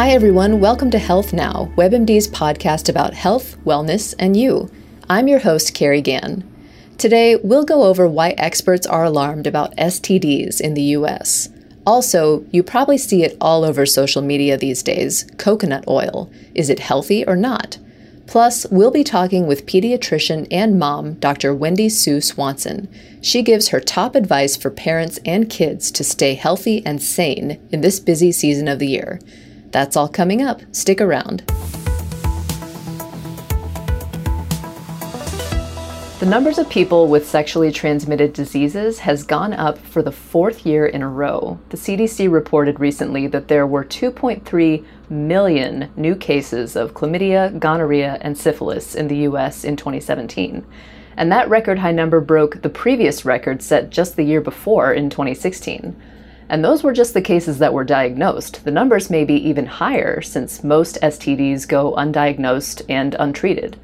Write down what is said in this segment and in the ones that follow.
Hi, everyone. Welcome to Health Now, WebMD's podcast about health, wellness, and you. I'm your host, Carrie Gann. Today, we'll go over why experts are alarmed about STDs in the U.S. Also, you probably see it all over social media these days coconut oil. Is it healthy or not? Plus, we'll be talking with pediatrician and mom, Dr. Wendy Sue Swanson. She gives her top advice for parents and kids to stay healthy and sane in this busy season of the year. That's all coming up. Stick around. The numbers of people with sexually transmitted diseases has gone up for the fourth year in a row. The CDC reported recently that there were 2.3 million new cases of chlamydia, gonorrhea, and syphilis in the US in 2017. And that record high number broke the previous record set just the year before in 2016. And those were just the cases that were diagnosed. The numbers may be even higher since most STDs go undiagnosed and untreated.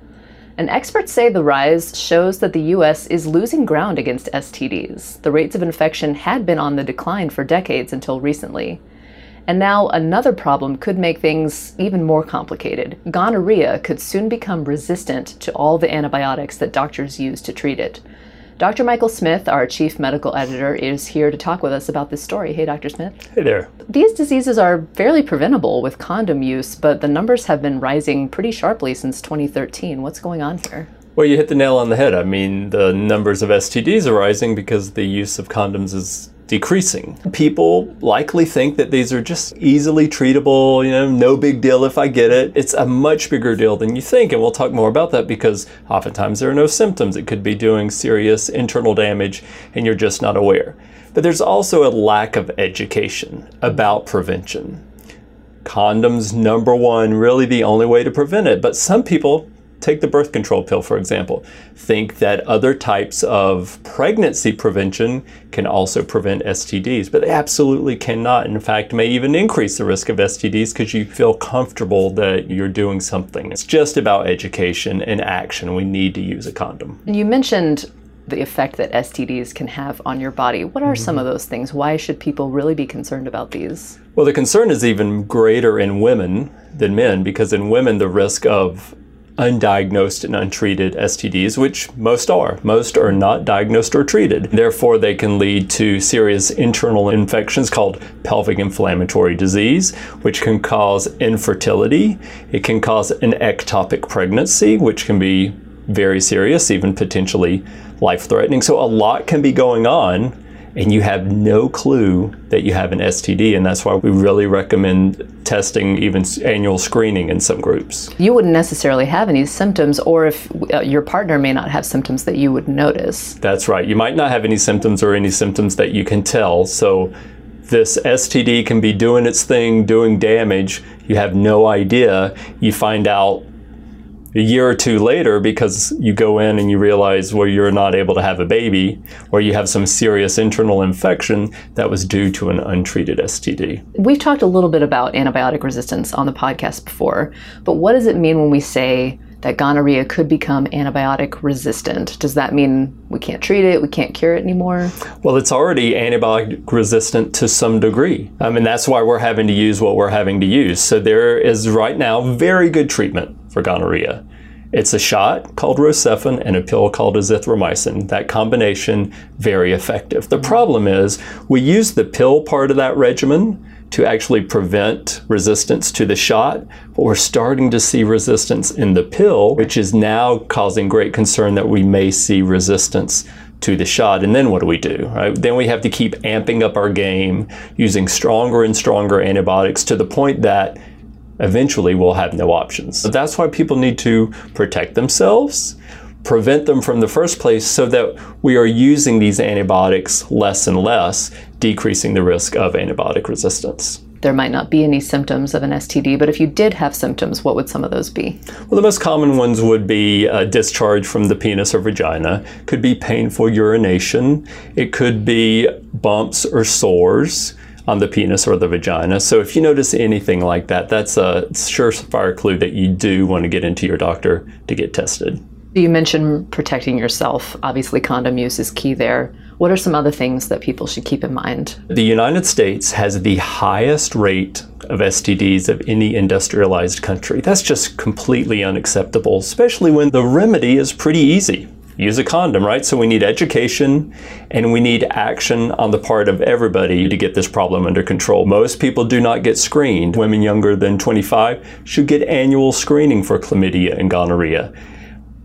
And experts say the rise shows that the US is losing ground against STDs. The rates of infection had been on the decline for decades until recently. And now another problem could make things even more complicated. Gonorrhea could soon become resistant to all the antibiotics that doctors use to treat it. Dr. Michael Smith, our chief medical editor, is here to talk with us about this story. Hey, Dr. Smith. Hey there. These diseases are fairly preventable with condom use, but the numbers have been rising pretty sharply since 2013. What's going on here? Well, you hit the nail on the head. I mean, the numbers of STDs are rising because the use of condoms is decreasing. People likely think that these are just easily treatable, you know, no big deal if I get it. It's a much bigger deal than you think, and we'll talk more about that because oftentimes there are no symptoms. It could be doing serious internal damage and you're just not aware. But there's also a lack of education about prevention. Condoms, number one, really the only way to prevent it. But some people Take the birth control pill, for example. Think that other types of pregnancy prevention can also prevent STDs, but they absolutely cannot. In fact, may even increase the risk of STDs because you feel comfortable that you're doing something. It's just about education and action. We need to use a condom. You mentioned the effect that STDs can have on your body. What are mm-hmm. some of those things? Why should people really be concerned about these? Well, the concern is even greater in women than men because in women, the risk of undiagnosed and untreated STDs, which most are. Most are not diagnosed or treated. Therefore, they can lead to serious internal infections called pelvic inflammatory disease, which can cause infertility. It can cause an ectopic pregnancy, which can be very serious, even potentially life threatening. So, a lot can be going on and you have no clue that you have an STD. And that's why we really recommend testing, even annual screening in some groups. You wouldn't necessarily have any symptoms, or if uh, your partner may not have symptoms that you would notice. That's right. You might not have any symptoms or any symptoms that you can tell. So this STD can be doing its thing, doing damage. You have no idea. You find out a year or two later because you go in and you realize well you're not able to have a baby or you have some serious internal infection that was due to an untreated STD. We've talked a little bit about antibiotic resistance on the podcast before, but what does it mean when we say that gonorrhea could become antibiotic resistant. Does that mean we can't treat it, we can't cure it anymore? Well, it's already antibiotic resistant to some degree. I mean, that's why we're having to use what we're having to use. So there is right now very good treatment for gonorrhea. It's a shot called Rocephin and a pill called azithromycin. That combination, very effective. The mm-hmm. problem is we use the pill part of that regimen to actually prevent resistance to the shot, but we're starting to see resistance in the pill, which is now causing great concern that we may see resistance to the shot. And then what do we do? Right? Then we have to keep amping up our game, using stronger and stronger antibiotics to the point that eventually we'll have no options. So that's why people need to protect themselves, prevent them from the first place so that we are using these antibiotics less and less, decreasing the risk of antibiotic resistance. There might not be any symptoms of an STD, but if you did have symptoms, what would some of those be? Well, the most common ones would be a discharge from the penis or vagina, could be painful urination, it could be bumps or sores, on the penis or the vagina. So if you notice anything like that, that's a surefire clue that you do want to get into your doctor to get tested. You mentioned protecting yourself. Obviously, condom use is key there. What are some other things that people should keep in mind? The United States has the highest rate of STDs of any industrialized country. That's just completely unacceptable, especially when the remedy is pretty easy. Use a condom, right? So we need education and we need action on the part of everybody to get this problem under control. Most people do not get screened. Women younger than 25 should get annual screening for chlamydia and gonorrhea.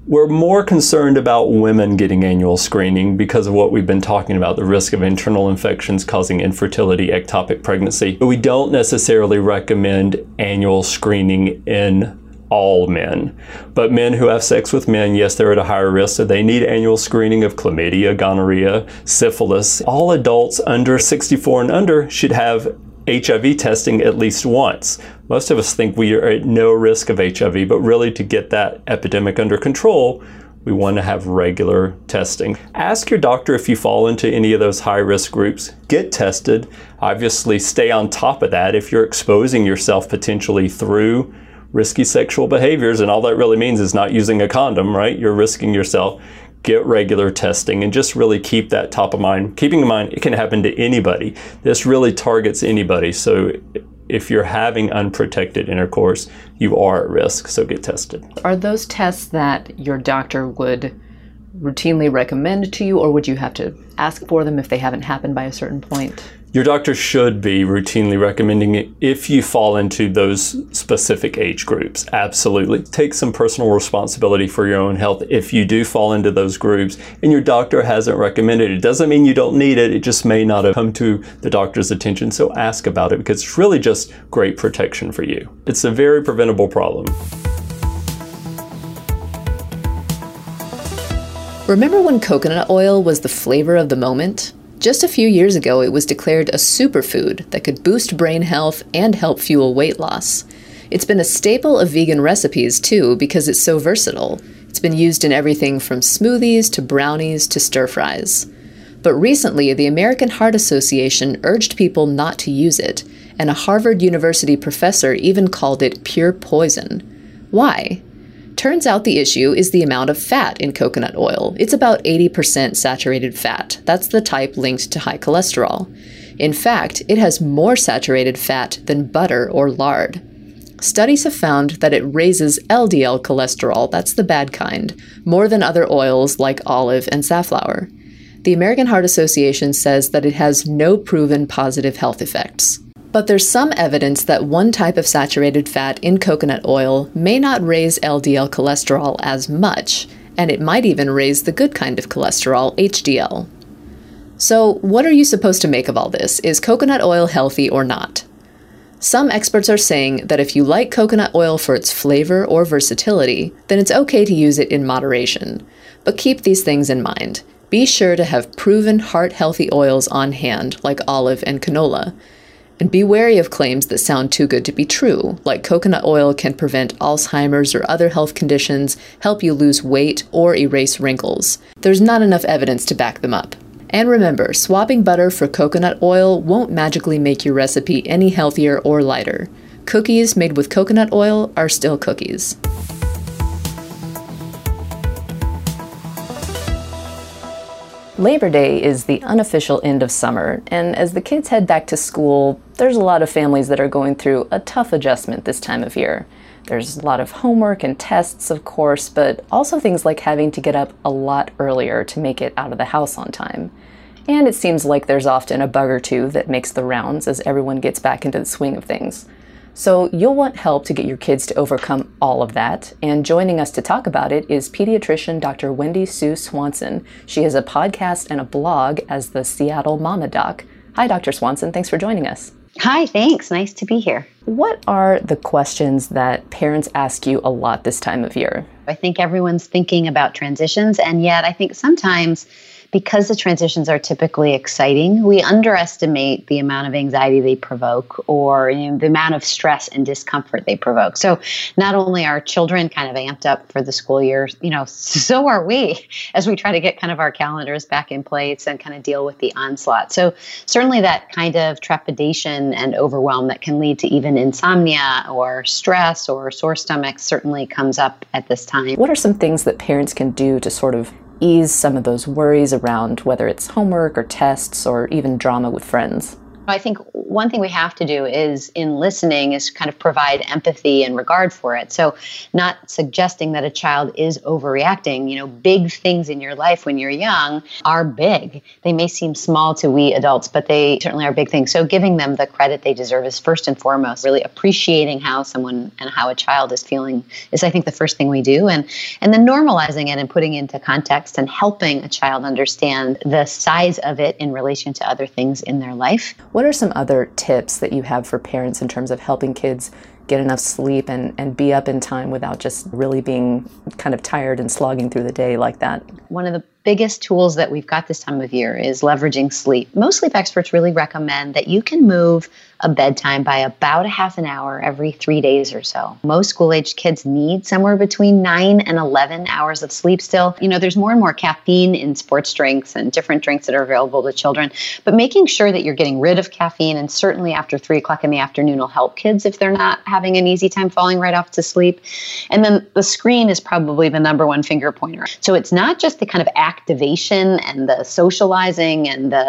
We're more concerned about women getting annual screening because of what we've been talking about the risk of internal infections causing infertility, ectopic pregnancy. But we don't necessarily recommend annual screening in all men. But men who have sex with men, yes, they're at a higher risk, so they need annual screening of chlamydia, gonorrhea, syphilis. All adults under 64 and under should have HIV testing at least once. Most of us think we are at no risk of HIV, but really to get that epidemic under control, we want to have regular testing. Ask your doctor if you fall into any of those high risk groups. Get tested. Obviously, stay on top of that. If you're exposing yourself potentially through risky sexual behaviors, and all that really means is not using a condom, right? You're risking yourself get regular testing and just really keep that top of mind. Keeping in mind, it can happen to anybody. This really targets anybody. So if you're having unprotected intercourse, you are at risk. So get tested. Are those tests that your doctor would routinely recommend to you, or would you have to ask for them if they haven't happened by a certain point? Your doctor should be routinely recommending it if you fall into those specific age groups. Absolutely. Take some personal responsibility for your own health if you do fall into those groups and your doctor hasn't recommended it. It doesn't mean you don't need it, it just may not have come to the doctor's attention. So ask about it because it's really just great protection for you. It's a very preventable problem. Remember when coconut oil was the flavor of the moment? Just a few years ago, it was declared a superfood that could boost brain health and help fuel weight loss. It's been a staple of vegan recipes too because it's so versatile. It's been used in everything from smoothies to brownies to stir fries. But recently, the American Heart Association urged people not to use it, and a Harvard University professor even called it pure poison. Why? Turns out the issue is the amount of fat in coconut oil. It's about 80% saturated fat. That's the type linked to high cholesterol. In fact, it has more saturated fat than butter or lard. Studies have found that it raises LDL cholesterol, that's the bad kind, more than other oils like olive and safflower. The American Heart Association says that it has no proven positive health effects. But there's some evidence that one type of saturated fat in coconut oil may not raise LDL cholesterol as much, and it might even raise the good kind of cholesterol, HDL. So, what are you supposed to make of all this? Is coconut oil healthy or not? Some experts are saying that if you like coconut oil for its flavor or versatility, then it's okay to use it in moderation. But keep these things in mind. Be sure to have proven heart healthy oils on hand, like olive and canola, and be wary of claims that sound too good to be true, like coconut oil can prevent Alzheimer's or other health conditions, help you lose weight, or erase wrinkles. There's not enough evidence to back them up. And remember, swapping butter for coconut oil won't magically make your recipe any healthier or lighter. Cookies made with coconut oil are still cookies. Labor Day is the unofficial end of summer, and as the kids head back to school, there's a lot of families that are going through a tough adjustment this time of year. There's a lot of homework and tests, of course, but also things like having to get up a lot earlier to make it out of the house on time. And it seems like there's often a bug or two that makes the rounds as everyone gets back into the swing of things. So you'll want help to get your kids to overcome all of that. And joining us to talk about it is pediatrician Dr. Wendy Sue Swanson. She has a podcast and a blog as the Seattle Mama Doc. Hi, Dr. Swanson. Thanks for joining us. Hi, thanks. Nice to be here. What are the questions that parents ask you a lot this time of year? I think everyone's thinking about transitions, and yet I think sometimes because the transitions are typically exciting, we underestimate the amount of anxiety they provoke or you know, the amount of stress and discomfort they provoke. So not only are children kind of amped up for the school year, you know, so are we as we try to get kind of our calendars back in place and kind of deal with the onslaught. So certainly that kind of trepidation and overwhelm that can lead to even insomnia or stress or sore stomachs certainly comes up at this time. What are some things that parents can do to sort of ease some of those worries around whether it's homework or tests or even drama with friends? I think one thing we have to do is in listening is kind of provide empathy and regard for it. So, not suggesting that a child is overreacting. You know, big things in your life when you're young are big. They may seem small to we adults, but they certainly are big things. So, giving them the credit they deserve is first and foremost. Really appreciating how someone and how a child is feeling is, I think, the first thing we do, and and then normalizing it and putting it into context and helping a child understand the size of it in relation to other things in their life. What are some other tips that you have for parents in terms of helping kids get enough sleep and, and be up in time without just really being kind of tired and slogging through the day like that? One of the biggest tools that we've got this time of year is leveraging sleep. Most sleep experts really recommend that you can move a bedtime by about a half an hour every three days or so. Most school aged kids need somewhere between nine and 11 hours of sleep still. You know, there's more and more caffeine in sports drinks and different drinks that are available to children, but making sure that you're getting rid of caffeine and certainly after three o'clock in the afternoon will help kids if they're not having an easy time falling right off to sleep. And then the screen is probably the number one finger pointer. So it's not just the kind of activation and the socializing and the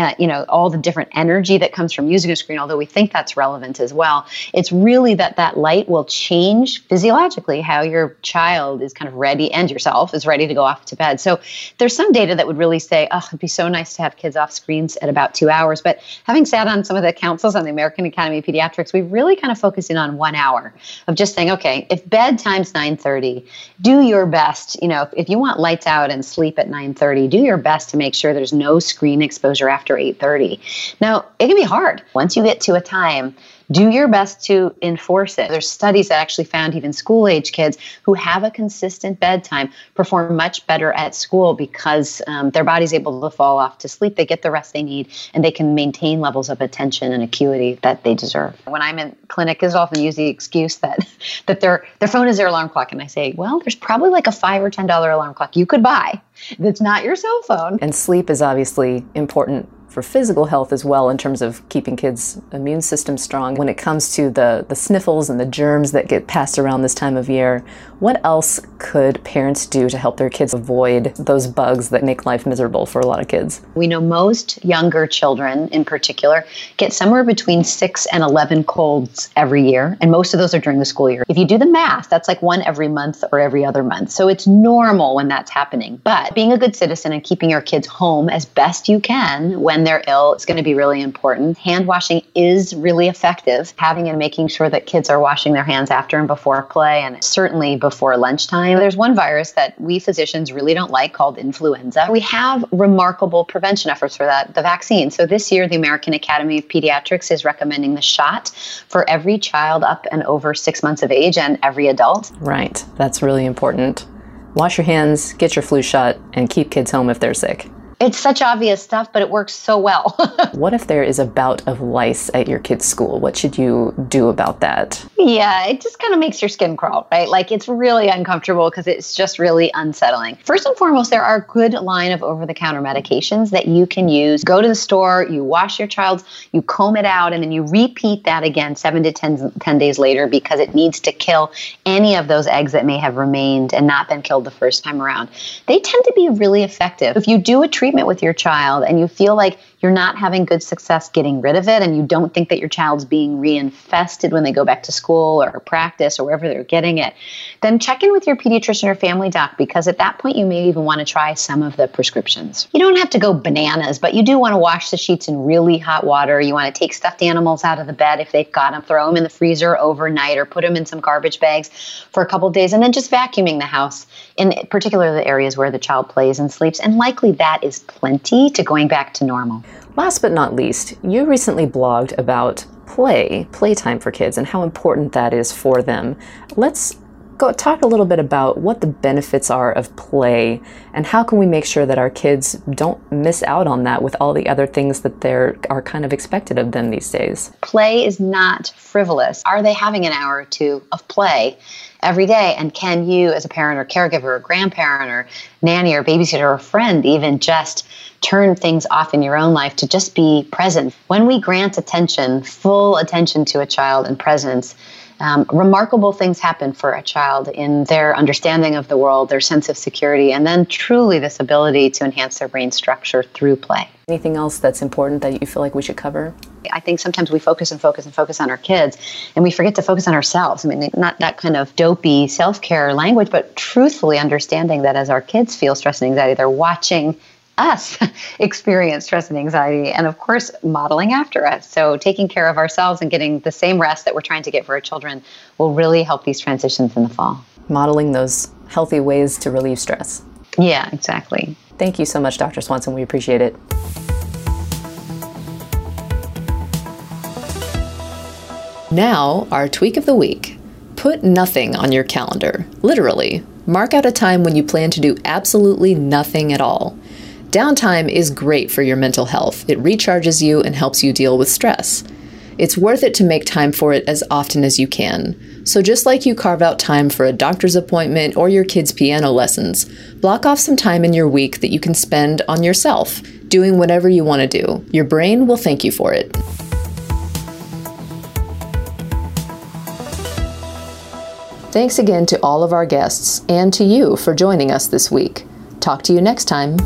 uh, you know all the different energy that comes from using a screen although we think that's relevant as well. It's really that that light will change physiologically how your child is kind of ready and yourself is ready to go off to bed. So there's some data that would really say oh it'd be so nice to have kids off screens at about two hours. But having sat on some of the councils on the american academy of pediatrics we really kind of focus in on one hour of just saying okay if bedtime's 9.30 do your best you know if, if you want lights out and sleep at 9.30 do your best to make sure there's no screen exposure after after 8:30. Now, it can be hard. Once you get to a time do your best to enforce it. There's studies that actually found even school age kids who have a consistent bedtime perform much better at school because um, their body's able to fall off to sleep. They get the rest they need and they can maintain levels of attention and acuity that they deserve. When I'm in clinic, is often use the excuse that that their their phone is their alarm clock, and I say, well, there's probably like a five or ten dollar alarm clock you could buy that's not your cell phone. And sleep is obviously important for physical health as well in terms of keeping kids' immune system strong. When it comes to the, the sniffles and the germs that get passed around this time of year, what else could parents do to help their kids avoid those bugs that make life miserable for a lot of kids? We know most younger children in particular get somewhere between 6 and 11 colds every year, and most of those are during the school year. If you do the math, that's like one every month or every other month. So it's normal when that's happening. But being a good citizen and keeping your kids home as best you can when when they're ill is going to be really important. Hand washing is really effective. Having and making sure that kids are washing their hands after and before play, and certainly before lunchtime. There's one virus that we physicians really don't like called influenza. We have remarkable prevention efforts for that, the vaccine. So this year, the American Academy of Pediatrics is recommending the shot for every child up and over six months of age and every adult. Right. That's really important. Wash your hands, get your flu shot, and keep kids home if they're sick. It's such obvious stuff, but it works so well. what if there is a bout of lice at your kid's school? What should you do about that? Yeah, it just kind of makes your skin crawl, right? Like it's really uncomfortable because it's just really unsettling. First and foremost, there are a good line of over the counter medications that you can use. Go to the store, you wash your child's, you comb it out, and then you repeat that again seven to 10, 10 days later because it needs to kill any of those eggs that may have remained and not been killed the first time around. They tend to be really effective. If you do a treatment, treatment with your child and you feel like you're not having good success getting rid of it and you don't think that your child's being reinfested when they go back to school or practice or wherever they're getting it, then check in with your pediatrician or family doc because at that point you may even want to try some of the prescriptions. You don't have to go bananas, but you do want to wash the sheets in really hot water. You want to take stuffed animals out of the bed if they've got them, throw them in the freezer overnight or put them in some garbage bags for a couple days and then just vacuuming the house in particular the areas where the child plays and sleeps and likely that is plenty to going back to normal. Last but not least, you recently blogged about play, playtime for kids, and how important that is for them. Let's go talk a little bit about what the benefits are of play and how can we make sure that our kids don't miss out on that with all the other things that there are kind of expected of them these days. Play is not frivolous. Are they having an hour or two of play every day? And can you, as a parent or caregiver or grandparent or nanny or babysitter or friend, even just turn things off in your own life to just be present? When we grant attention, full attention to a child and presence, um, remarkable things happen for a child in their understanding of the world, their sense of security, and then truly this ability to enhance their brain structure through play. Anything else that's important that you feel like we should cover? I think sometimes we focus and focus and focus on our kids and we forget to focus on ourselves. I mean, not that kind of dopey self care language, but truthfully understanding that as our kids feel stress and anxiety, they're watching us experience stress and anxiety and of course modeling after us. So taking care of ourselves and getting the same rest that we're trying to get for our children will really help these transitions in the fall. Modeling those healthy ways to relieve stress. Yeah exactly. Thank you so much dr swanson. We appreciate it. Now our tweak of the week. Put nothing on your calendar. Literally mark out a time when you plan to do absolutely nothing at all Downtime is great for your mental health. It recharges you and helps you deal with stress. It's worth it to make time for it as often as you can. So, just like you carve out time for a doctor's appointment or your kids' piano lessons, block off some time in your week that you can spend on yourself, doing whatever you want to do. Your brain will thank you for it. Thanks again to all of our guests and to you for joining us this week. Talk to you next time.